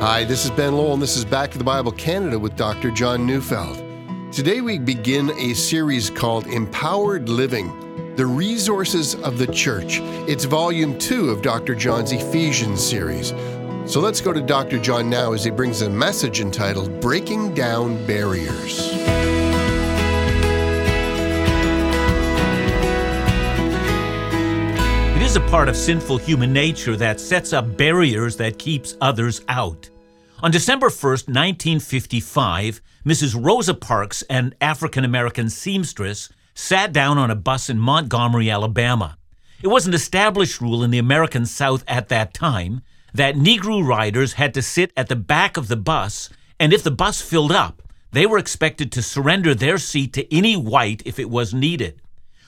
Hi, this is Ben Lowell, and this is Back to the Bible Canada with Dr. John Neufeld. Today we begin a series called Empowered Living The Resources of the Church. It's volume two of Dr. John's Ephesians series. So let's go to Dr. John now as he brings a message entitled Breaking Down Barriers. A part of sinful human nature that sets up barriers that keeps others out. On December 1st, 1955, Mrs. Rosa Parks, an African American seamstress, sat down on a bus in Montgomery, Alabama. It was an established rule in the American South at that time that Negro riders had to sit at the back of the bus, and if the bus filled up, they were expected to surrender their seat to any white if it was needed.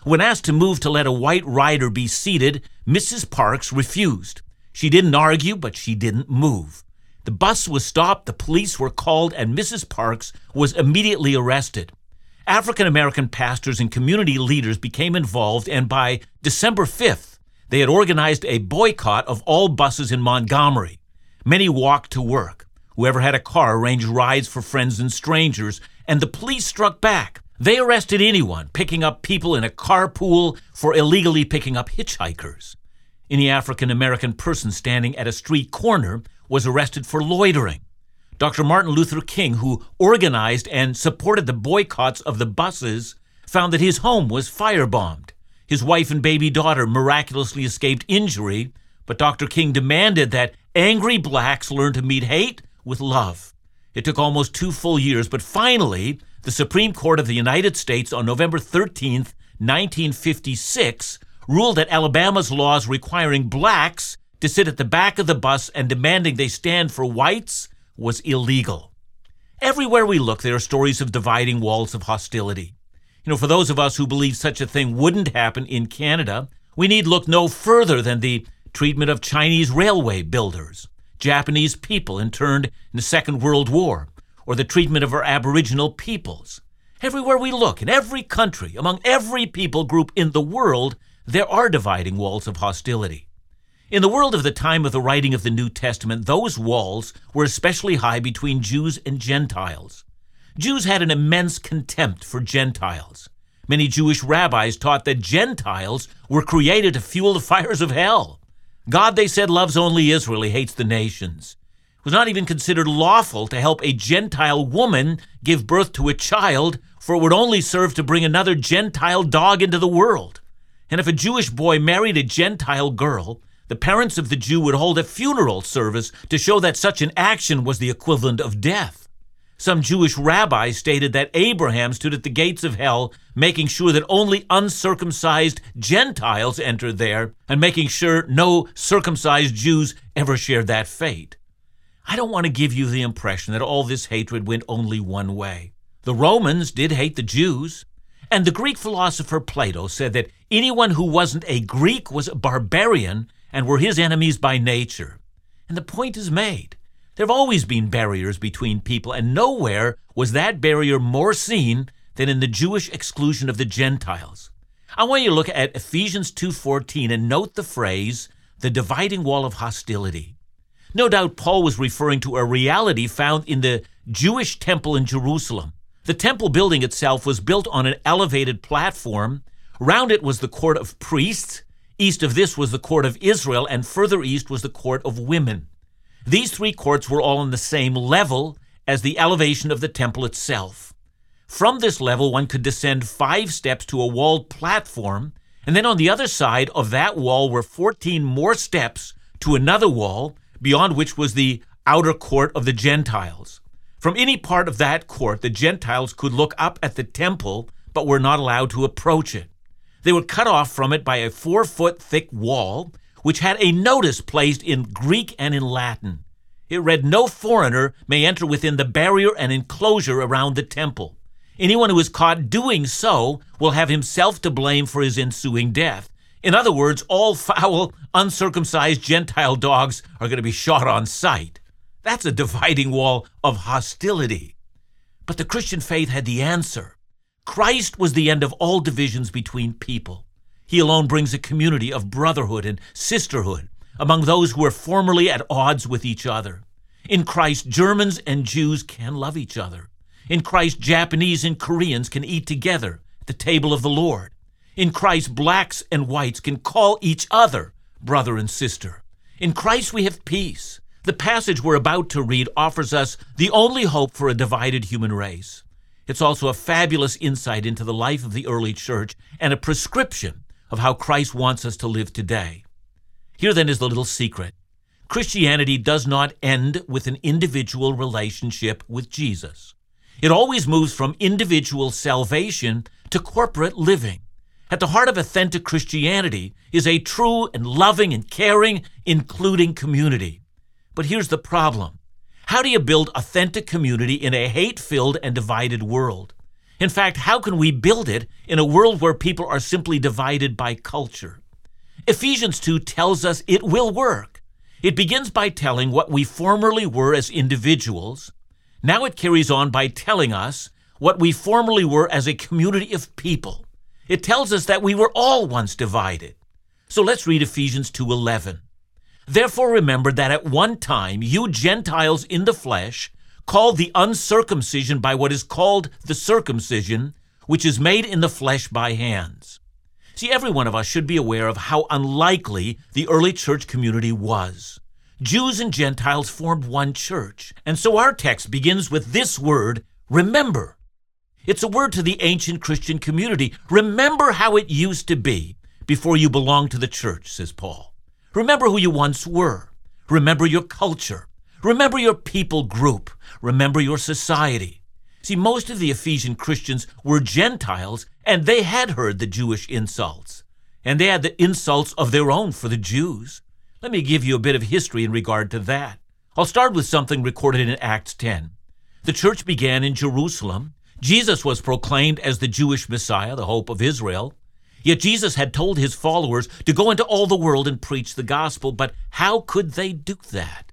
When asked to move to let a white rider be seated, Mrs. Parks refused. She didn't argue, but she didn't move. The bus was stopped, the police were called, and Mrs. Parks was immediately arrested. African American pastors and community leaders became involved, and by December 5th, they had organized a boycott of all buses in Montgomery. Many walked to work. Whoever had a car arranged rides for friends and strangers, and the police struck back. They arrested anyone picking up people in a carpool for illegally picking up hitchhikers. Any African American person standing at a street corner was arrested for loitering. Dr. Martin Luther King, who organized and supported the boycotts of the buses, found that his home was firebombed. His wife and baby daughter miraculously escaped injury, but Dr. King demanded that angry blacks learn to meet hate with love. It took almost two full years, but finally, the Supreme Court of the United States on November 13, 1956, ruled that Alabama's laws requiring blacks to sit at the back of the bus and demanding they stand for whites was illegal. Everywhere we look, there are stories of dividing walls of hostility. You know, for those of us who believe such a thing wouldn't happen in Canada, we need look no further than the treatment of Chinese railway builders, Japanese people interned in the Second World War, or the treatment of our Aboriginal peoples. Everywhere we look, in every country, among every people group in the world, there are dividing walls of hostility. In the world of the time of the writing of the New Testament, those walls were especially high between Jews and Gentiles. Jews had an immense contempt for Gentiles. Many Jewish rabbis taught that Gentiles were created to fuel the fires of hell. God, they said, loves only Israel, he hates the nations. It was not even considered lawful to help a Gentile woman give birth to a child, for it would only serve to bring another Gentile dog into the world. And if a Jewish boy married a Gentile girl, the parents of the Jew would hold a funeral service to show that such an action was the equivalent of death. Some Jewish rabbis stated that Abraham stood at the gates of hell, making sure that only uncircumcised Gentiles entered there, and making sure no circumcised Jews ever shared that fate. I don't want to give you the impression that all this hatred went only one way. The Romans did hate the Jews, and the Greek philosopher Plato said that anyone who wasn't a Greek was a barbarian and were his enemies by nature. And the point is made. There have always been barriers between people, and nowhere was that barrier more seen than in the Jewish exclusion of the Gentiles. I want you to look at Ephesians 2:14 and note the phrase the dividing wall of hostility. No doubt Paul was referring to a reality found in the Jewish temple in Jerusalem. The temple building itself was built on an elevated platform. Round it was the court of priests. East of this was the court of Israel, and further east was the court of women. These three courts were all on the same level as the elevation of the temple itself. From this level, one could descend five steps to a walled platform, and then on the other side of that wall were 14 more steps to another wall, beyond which was the outer court of the Gentiles. From any part of that court, the Gentiles could look up at the temple, but were not allowed to approach it. They were cut off from it by a four foot thick wall which had a notice placed in Greek and in Latin. It read, No foreigner may enter within the barrier and enclosure around the temple. Anyone who is caught doing so will have himself to blame for his ensuing death. In other words, all foul, uncircumcised Gentile dogs are going to be shot on sight. That's a dividing wall of hostility. But the Christian faith had the answer. Christ was the end of all divisions between people. He alone brings a community of brotherhood and sisterhood among those who were formerly at odds with each other. In Christ, Germans and Jews can love each other. In Christ, Japanese and Koreans can eat together at the table of the Lord. In Christ, blacks and whites can call each other brother and sister. In Christ, we have peace. The passage we're about to read offers us the only hope for a divided human race. It's also a fabulous insight into the life of the early church and a prescription of how Christ wants us to live today. Here then is the little secret Christianity does not end with an individual relationship with Jesus. It always moves from individual salvation to corporate living. At the heart of authentic Christianity is a true and loving and caring, including community. But here's the problem how do you build authentic community in a hate filled and divided world? In fact, how can we build it in a world where people are simply divided by culture? Ephesians 2 tells us it will work. It begins by telling what we formerly were as individuals. Now it carries on by telling us what we formerly were as a community of people. It tells us that we were all once divided. So let's read Ephesians 2:11. Therefore remember that at one time you Gentiles in the flesh, called the uncircumcision by what is called the circumcision, which is made in the flesh by hands. See, every one of us should be aware of how unlikely the early church community was. Jews and Gentiles formed one church, and so our text begins with this word, remember. It's a word to the ancient Christian community. Remember how it used to be before you belonged to the church, says Paul. Remember who you once were. Remember your culture. Remember your people group. Remember your society. See, most of the Ephesian Christians were Gentiles, and they had heard the Jewish insults. And they had the insults of their own for the Jews. Let me give you a bit of history in regard to that. I'll start with something recorded in Acts 10. The church began in Jerusalem. Jesus was proclaimed as the Jewish Messiah, the hope of Israel. Yet Jesus had told his followers to go into all the world and preach the gospel, but how could they do that?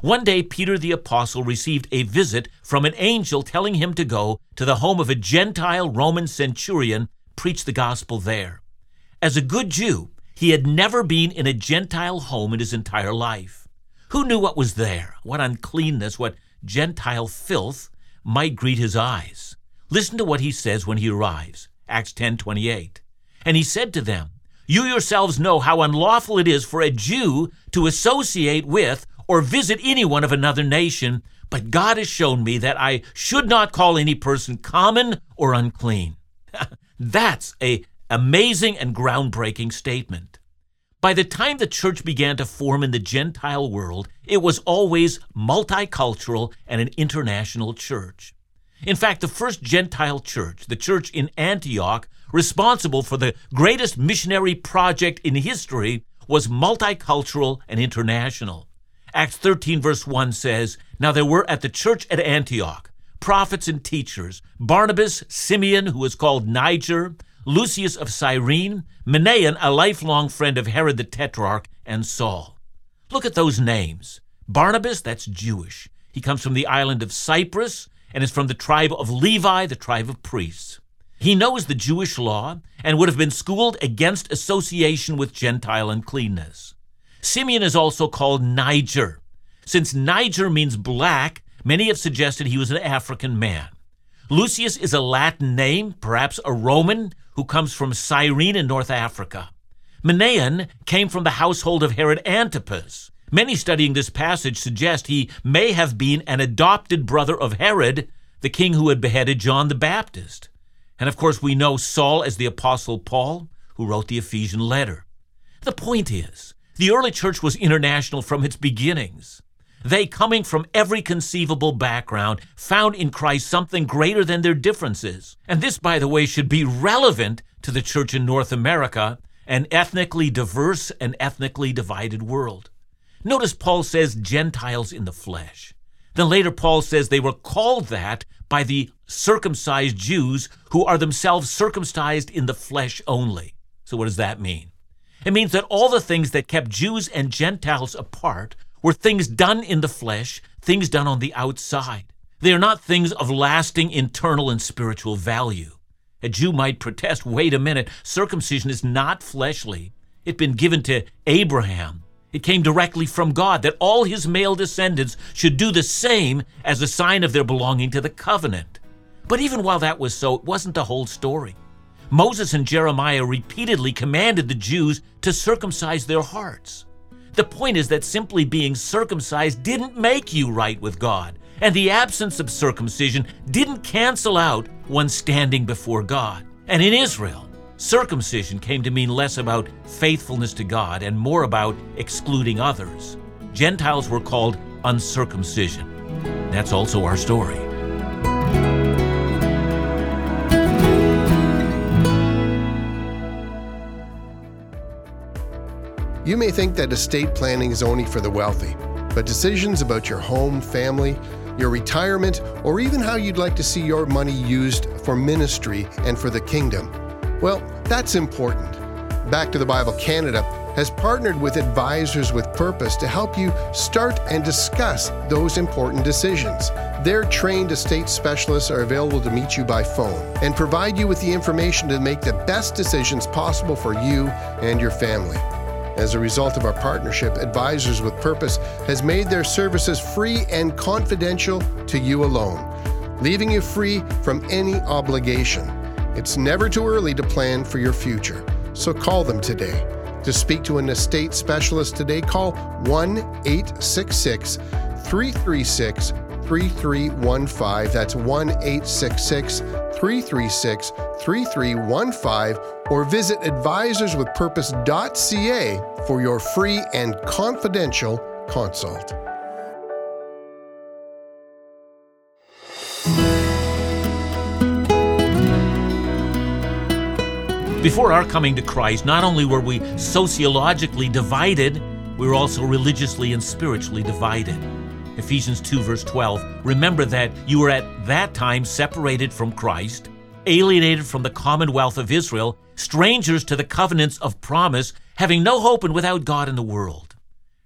One day, Peter the Apostle received a visit from an angel telling him to go to the home of a Gentile Roman centurion, preach the gospel there. As a good Jew, he had never been in a Gentile home in his entire life. Who knew what was there, what uncleanness, what Gentile filth might greet his eyes? Listen to what he says when he arrives. Acts 10:28. And he said to them, You yourselves know how unlawful it is for a Jew to associate with or visit anyone of another nation, but God has shown me that I should not call any person common or unclean. That's a amazing and groundbreaking statement. By the time the church began to form in the Gentile world, it was always multicultural and an international church. In fact, the first Gentile church, the church in Antioch, responsible for the greatest missionary project in history, was multicultural and international. Acts 13, verse 1 says, Now there were at the church at Antioch prophets and teachers Barnabas, Simeon, who was called Niger, Lucius of Cyrene, Manaen, a lifelong friend of Herod the Tetrarch, and Saul. Look at those names. Barnabas, that's Jewish. He comes from the island of Cyprus and is from the tribe of Levi, the tribe of priests. He knows the Jewish law and would have been schooled against association with Gentile uncleanness. Simeon is also called Niger. Since Niger means black, many have suggested he was an African man. Lucius is a Latin name, perhaps a Roman, who comes from Cyrene in North Africa. Manaen came from the household of Herod Antipas. Many studying this passage suggest he may have been an adopted brother of Herod, the king who had beheaded John the Baptist. And of course, we know Saul as the Apostle Paul, who wrote the Ephesian letter. The point is, the early church was international from its beginnings. They, coming from every conceivable background, found in Christ something greater than their differences. And this, by the way, should be relevant to the church in North America, an ethnically diverse and ethnically divided world. Notice Paul says Gentiles in the flesh. Then later, Paul says they were called that by the circumcised Jews who are themselves circumcised in the flesh only. So, what does that mean? It means that all the things that kept Jews and Gentiles apart were things done in the flesh, things done on the outside. They are not things of lasting internal and spiritual value. A Jew might protest wait a minute, circumcision is not fleshly. It's been given to Abraham, It came directly from God that all his male descendants should do the same as a sign of their belonging to the covenant. But even while that was so, it wasn't the whole story. Moses and Jeremiah repeatedly commanded the Jews to circumcise their hearts. The point is that simply being circumcised didn't make you right with God, and the absence of circumcision didn't cancel out one standing before God. And in Israel, circumcision came to mean less about faithfulness to God and more about excluding others. Gentiles were called uncircumcision. That's also our story. You may think that estate planning is only for the wealthy, but decisions about your home, family, your retirement, or even how you'd like to see your money used for ministry and for the kingdom, well, that's important. Back to the Bible Canada has partnered with Advisors with Purpose to help you start and discuss those important decisions. Their trained estate specialists are available to meet you by phone and provide you with the information to make the best decisions possible for you and your family. As a result of our partnership, Advisors with Purpose has made their services free and confidential to you alone, leaving you free from any obligation. It's never too early to plan for your future, so call them today. To speak to an estate specialist today, call 1 866 336 3315. That's 1 866 336 3315 or visit advisorswithpurpose.ca for your free and confidential consult. Before our coming to Christ, not only were we sociologically divided, we were also religiously and spiritually divided. Ephesians 2, verse 12. Remember that you were at that time separated from Christ, alienated from the commonwealth of Israel, strangers to the covenants of promise, having no hope and without God in the world.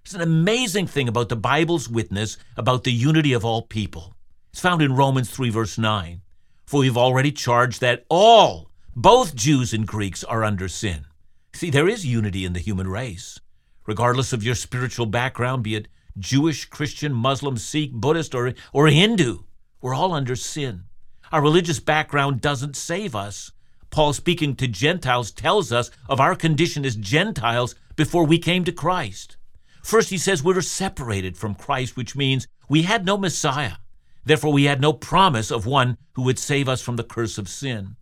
It's an amazing thing about the Bible's witness about the unity of all people. It's found in Romans 3, verse 9. For we've already charged that all, both Jews and Greeks, are under sin. See, there is unity in the human race. Regardless of your spiritual background, be it Jewish, Christian, Muslim, Sikh, Buddhist, or, or Hindu. We're all under sin. Our religious background doesn't save us. Paul, speaking to Gentiles, tells us of our condition as Gentiles before we came to Christ. First, he says we were separated from Christ, which means we had no Messiah. Therefore, we had no promise of one who would save us from the curse of sin.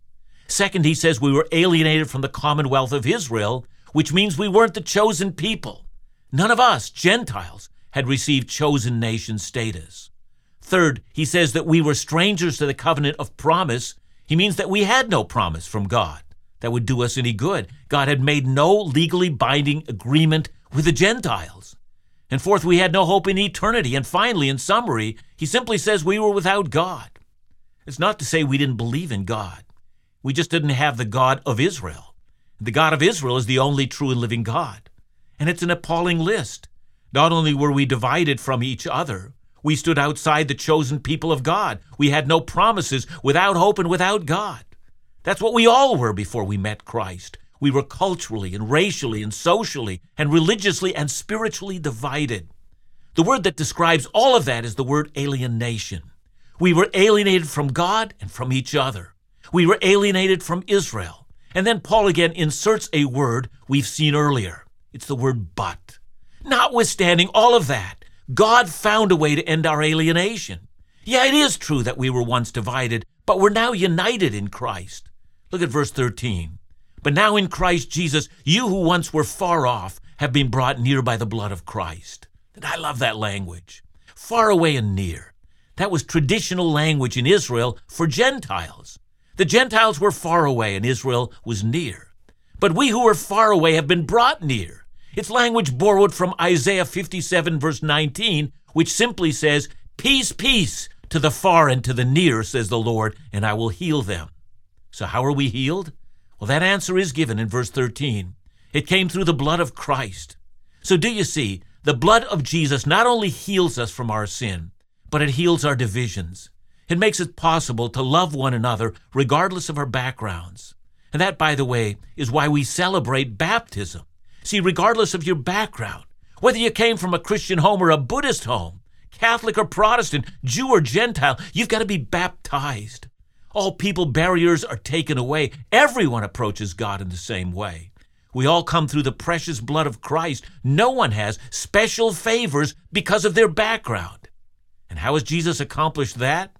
Second, he says we were alienated from the commonwealth of Israel, which means we weren't the chosen people. None of us, Gentiles, had received chosen nation status. Third, he says that we were strangers to the covenant of promise. He means that we had no promise from God that would do us any good. God had made no legally binding agreement with the Gentiles. And fourth, we had no hope in eternity. And finally, in summary, he simply says we were without God. It's not to say we didn't believe in God. We just didn't have the God of Israel. The God of Israel is the only true and living God. And it's an appalling list. Not only were we divided from each other, we stood outside the chosen people of God. We had no promises, without hope and without God. That's what we all were before we met Christ. We were culturally and racially and socially and religiously and spiritually divided. The word that describes all of that is the word alienation. We were alienated from God and from each other. We were alienated from Israel. And then Paul again inserts a word we've seen earlier. It's the word but. Notwithstanding all of that, God found a way to end our alienation. Yeah, it is true that we were once divided, but we're now united in Christ. Look at verse 13. But now in Christ Jesus, you who once were far off have been brought near by the blood of Christ. And I love that language. Far away and near. That was traditional language in Israel for Gentiles. The Gentiles were far away and Israel was near. But we who are far away have been brought near. It's language borrowed from Isaiah 57, verse 19, which simply says, Peace, peace to the far and to the near, says the Lord, and I will heal them. So, how are we healed? Well, that answer is given in verse 13. It came through the blood of Christ. So, do you see, the blood of Jesus not only heals us from our sin, but it heals our divisions. It makes it possible to love one another regardless of our backgrounds. And that, by the way, is why we celebrate baptism. See, regardless of your background, Whether you came from a Christian home or a Buddhist home, Catholic or Protestant, Jew or Gentile, you've got to be baptized. All people barriers are taken away. Everyone approaches God in the same way. We all come through the precious blood of Christ. No one has special favors because of their background. And how has Jesus accomplished that?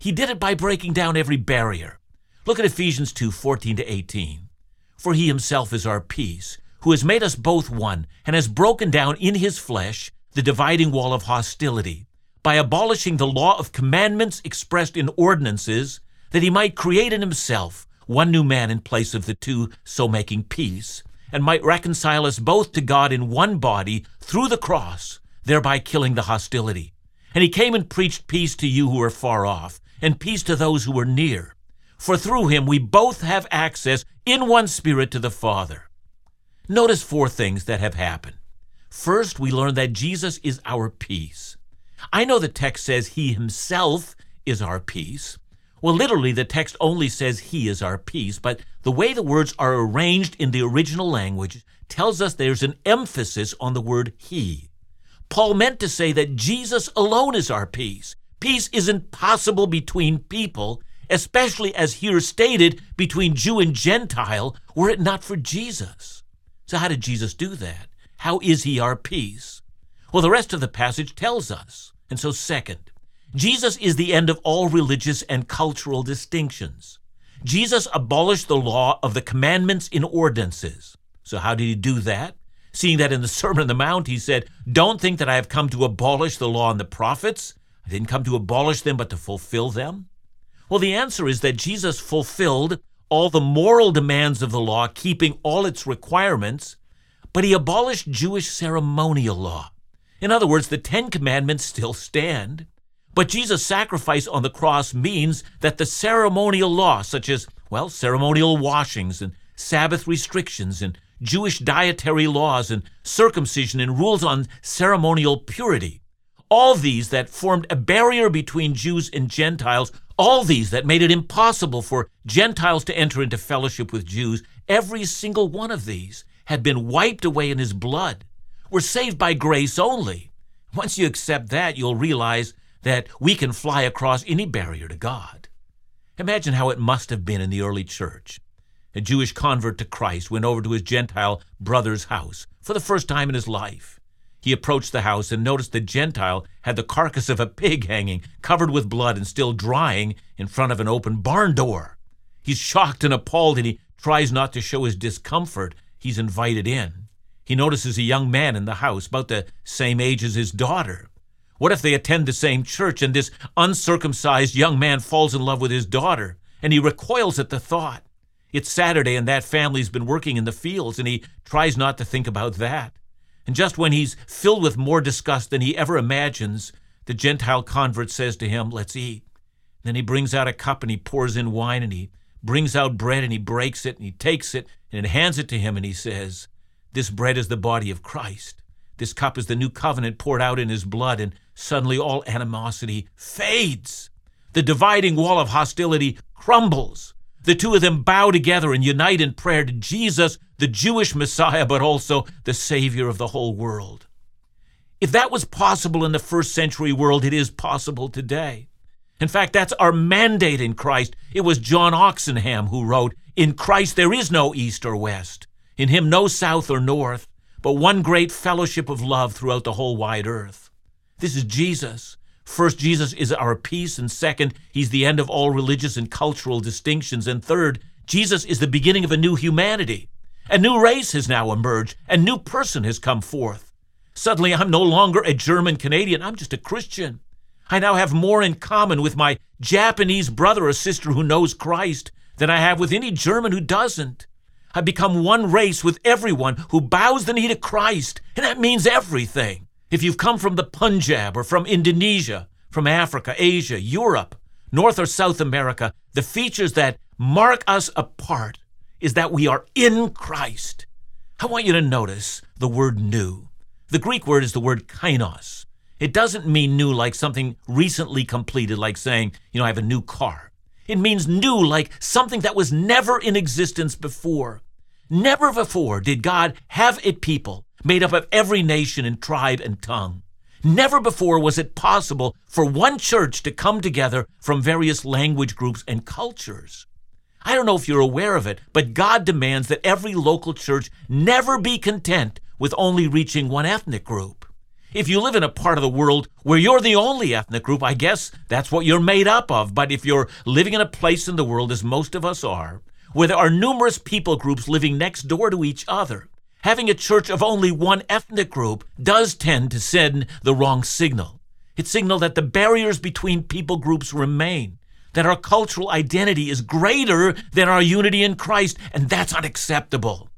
He did it by breaking down every barrier. Look at Ephesians 2 14 to 18. For he himself is our peace, who has made us both one, and has broken down in his flesh the dividing wall of hostility, by abolishing the law of commandments expressed in ordinances, that he might create in himself one new man in place of the two, so making peace, and might reconcile us both to God in one body through the cross, thereby killing the hostility. And he came and preached peace to you who are far off, and peace to those who are near. For through him we both have access in one spirit to the Father. Notice four things that have happened. First, we learn that Jesus is our peace. I know the text says he himself is our peace. Well, literally, the text only says He is our peace, but the way the words are arranged in the original language tells us there's an emphasis on the word He. Paul meant to say that Jesus alone is our peace. Peace isn't possible between people, especially as here stated, between Jew and Gentile, were it not for Jesus. So, how did Jesus do that? How is He our peace? Well, the rest of the passage tells us. And so, second, Jesus is the end of all religious and cultural distinctions. Jesus abolished the law of the commandments in ordinances. So, how did he do that? Seeing that in the Sermon on the Mount, he said, Don't think that I have come to abolish the law and the prophets. Didn't come to abolish them, but to fulfill them. Well, the answer is that Jesus fulfilled all the moral demands of the law, keeping all its requirements, but he abolished Jewish ceremonial law. In other words, the Ten Commandments still stand. But Jesus' sacrifice on the cross means that the ceremonial law, such as, well, ceremonial washings and Sabbath restrictions and Jewish dietary laws and circumcision and rules on ceremonial purity, all these that formed a barrier between Jews and Gentiles, all these that made it impossible for Gentiles to enter into fellowship with Jews, every single one of these had been wiped away in his blood. We're saved by grace only. Once you accept that, you'll realize that we can fly across any barrier to God. Imagine how it must have been in the early church. A Jewish convert to Christ went over to his Gentile brother's house for the first time in his life. He approached the house and noticed the Gentile had the carcass of a pig hanging, covered with blood and still drying, in front of an open barn door. He's shocked and appalled and he tries not to show his discomfort. He's invited in. He notices a young man in the house, about the same age as his daughter. What if they attend the same church and this uncircumcised young man falls in love with his daughter and he recoils at the thought? It's Saturday and that family's been working in the fields and he tries not to think about that. And just when he's filled with more disgust than he ever imagines, the Gentile convert says to him, Let's eat. Then he brings out a cup and he pours in wine and he brings out bread and he breaks it and he takes it and hands it to him and he says, This bread is the body of Christ. This cup is the new covenant poured out in his blood, and suddenly all animosity fades. The dividing wall of hostility crumbles. The two of them bow together and unite in prayer to Jesus, the Jewish Messiah, but also the Savior of the whole world. If that was possible in the first century world, it is possible today. In fact, that's our mandate in Christ. It was John Oxenham who wrote, In Christ there is no east or west, in him no south or north but one great fellowship of love throughout the whole wide earth. This is Jesus. First, Jesus is our peace, and second, he's the end of all religious and cultural distinctions, and third, Jesus is the beginning of a new humanity. A new race has now emerged, a new person has come forth. Suddenly, I'm no longer a German Canadian, I'm just a Christian. I now have more in common with my Japanese brother or sister who knows Christ than I have with any German who doesn't have become one race with everyone who bows the knee to Christ, and that means everything. If you've come from the Punjab or from Indonesia, from Africa, Asia, Europe, North or South America, the features that mark us apart is that we are in Christ. I want you to notice the word new. The Greek word is the word kainos. It doesn't mean new like something recently completed, like saying, you know, I have a new car. It means new, like something that was never in existence before. Never before did God have a people made up of every nation and tribe and tongue. Never before was it possible for one church to come together from various language groups and cultures. I don't know if you're aware of it, but God demands that every local church never be content with only reaching one ethnic group. If you live in a part of the world where you're the only ethnic group, I guess that's what you're made up of. But if you're living in a place in the world, as most of us are, where there are numerous people groups living next door to each other, having a church of only one ethnic group does tend to send the wrong signal. It signals that the barriers between people groups remain, that our cultural identity is greater than our unity in Christ, and that's unacceptable.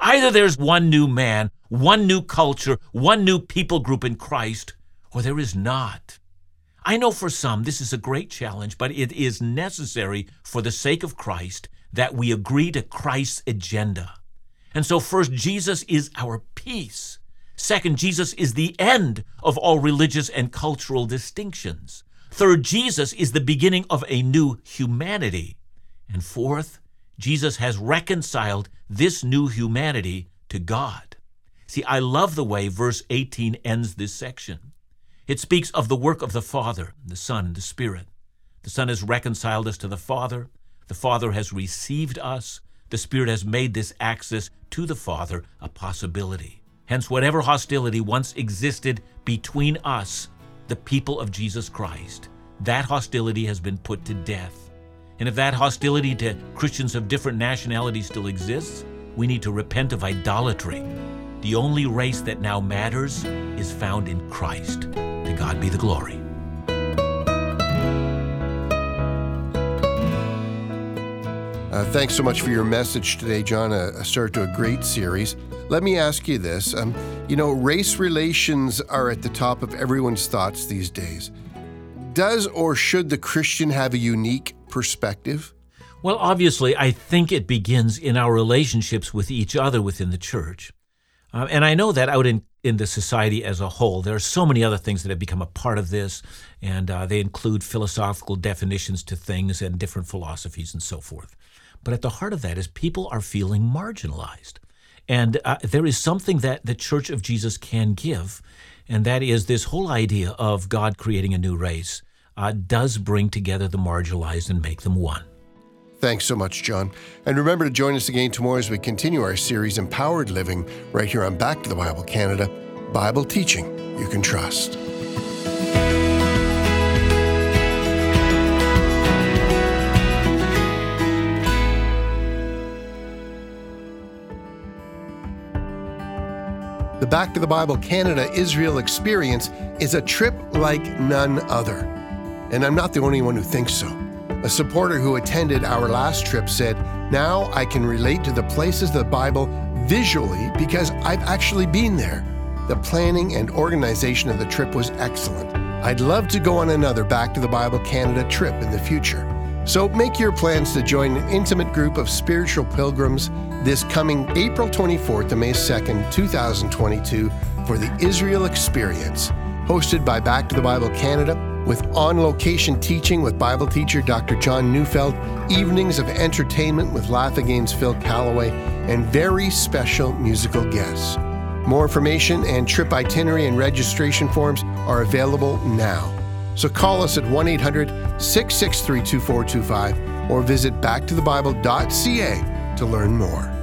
Either there's one new man, one new culture, one new people group in Christ, or there is not. I know for some this is a great challenge, but it is necessary for the sake of Christ that we agree to Christ's agenda. And so, first, Jesus is our peace. Second, Jesus is the end of all religious and cultural distinctions. Third, Jesus is the beginning of a new humanity. And fourth, Jesus has reconciled this new humanity to God. See, I love the way verse 18 ends this section. It speaks of the work of the Father, the Son, and the Spirit. The Son has reconciled us to the Father. The Father has received us. The Spirit has made this access to the Father a possibility. Hence, whatever hostility once existed between us, the people of Jesus Christ, that hostility has been put to death. And if that hostility to Christians of different nationalities still exists, we need to repent of idolatry. The only race that now matters is found in Christ. To God be the glory. Uh, thanks so much for your message today, John. A, a, start to a great series. Let me ask you this. Um, you know, race relations are at the top of everyone's thoughts these days. Does or should the Christian have a unique perspective? Well, obviously, I think it begins in our relationships with each other within the church. Uh, and I know that out in, in the society as a whole, there are so many other things that have become a part of this, and uh, they include philosophical definitions to things and different philosophies and so forth. But at the heart of that is people are feeling marginalized. And uh, there is something that the Church of Jesus can give, and that is this whole idea of God creating a new race uh, does bring together the marginalized and make them one. Thanks so much, John. And remember to join us again tomorrow as we continue our series, Empowered Living, right here on Back to the Bible Canada Bible teaching you can trust. The Back to the Bible Canada Israel experience is a trip like none other. And I'm not the only one who thinks so. A supporter who attended our last trip said, Now I can relate to the places of the Bible visually because I've actually been there. The planning and organization of the trip was excellent. I'd love to go on another Back to the Bible Canada trip in the future. So make your plans to join an intimate group of spiritual pilgrims this coming April 24th to May 2nd, 2022 for the Israel Experience, hosted by Back to the Bible Canada with on location teaching with Bible teacher Dr. John Neufeld, evenings of entertainment with Laugh Again's Phil Callaway, and very special musical guests. More information and trip itinerary and registration forms are available now. So call us at 1 800 663 2425 or visit backtothebible.ca to learn more.